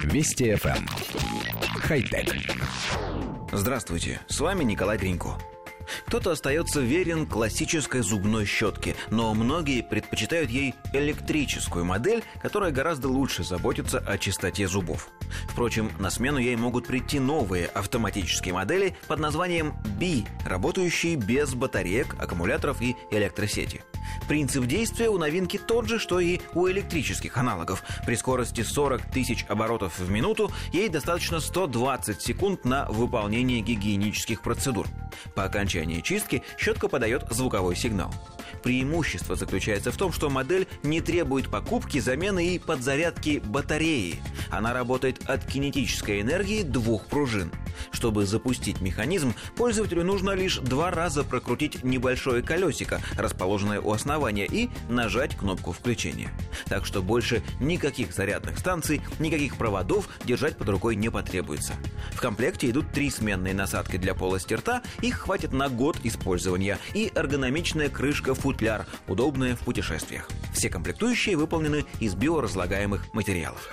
Вести FM. Эм. Хай-тек. Здравствуйте, с вами Николай Гринько. Кто-то остается верен классической зубной щетке, но многие предпочитают ей электрическую модель, которая гораздо лучше заботится о чистоте зубов. Впрочем, на смену ей могут прийти новые автоматические модели под названием B, работающие без батареек, аккумуляторов и электросети. Принцип действия у новинки тот же, что и у электрических аналогов. При скорости 40 тысяч оборотов в минуту ей достаточно 120 секунд на выполнение гигиенических процедур. По окончании чистки щетка подает звуковой сигнал. Преимущество заключается в том, что модель не требует покупки, замены и подзарядки батареи. Она работает от кинетической энергии двух пружин. Чтобы запустить механизм, пользователю нужно лишь два раза прокрутить небольшое колесико, расположенное у основания, и нажать кнопку включения. Так что больше никаких зарядных станций, никаких проводов держать под рукой не потребуется. В комплекте идут три сменные насадки для полости рта, их хватит на год использования, и эргономичная крышка-футляр, удобная в путешествиях. Все комплектующие выполнены из биоразлагаемых материалов.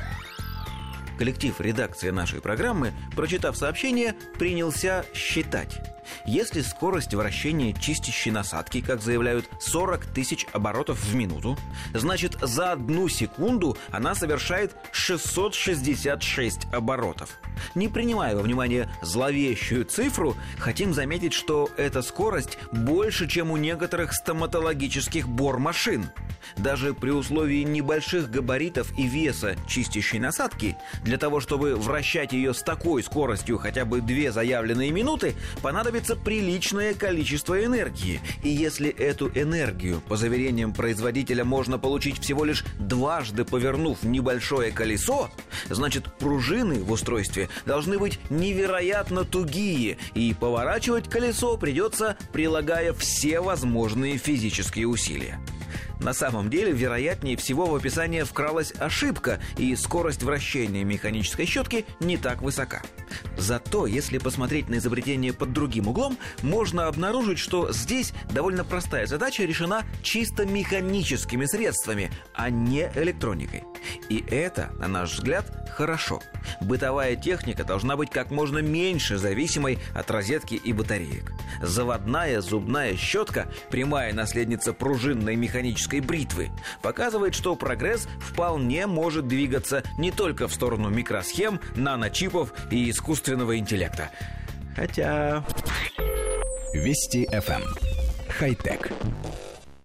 Коллектив редакции нашей программы, прочитав сообщение, принялся считать. Если скорость вращения чистящей насадки, как заявляют, 40 тысяч оборотов в минуту, значит за одну секунду она совершает 666 оборотов. Не принимая во внимание зловещую цифру, хотим заметить, что эта скорость больше, чем у некоторых стоматологических бор-машин. Даже при условии небольших габаритов и веса чистящей насадки, для того, чтобы вращать ее с такой скоростью хотя бы две заявленные минуты, понадобится приличное количество энергии. И если эту энергию, по заверениям производителя, можно получить всего лишь дважды повернув небольшое колесо, значит пружины в устройстве должны быть невероятно тугие, и поворачивать колесо придется, прилагая все возможные физические усилия. На самом деле, вероятнее всего в описание вкралась ошибка, и скорость вращения механической щетки не так высока. Зато, если посмотреть на изобретение под другим углом, можно обнаружить, что здесь довольно простая задача решена чисто механическими средствами, а не электроникой. И это, на наш взгляд, хорошо. Бытовая техника должна быть как можно меньше зависимой от розетки и батареек. Заводная зубная щетка, прямая наследница пружинной механической бритвы, показывает, что прогресс вполне может двигаться не только в сторону микросхем, наночипов и искусственного интеллекта. Хотя... Вести FM. Эм. Хай-тек.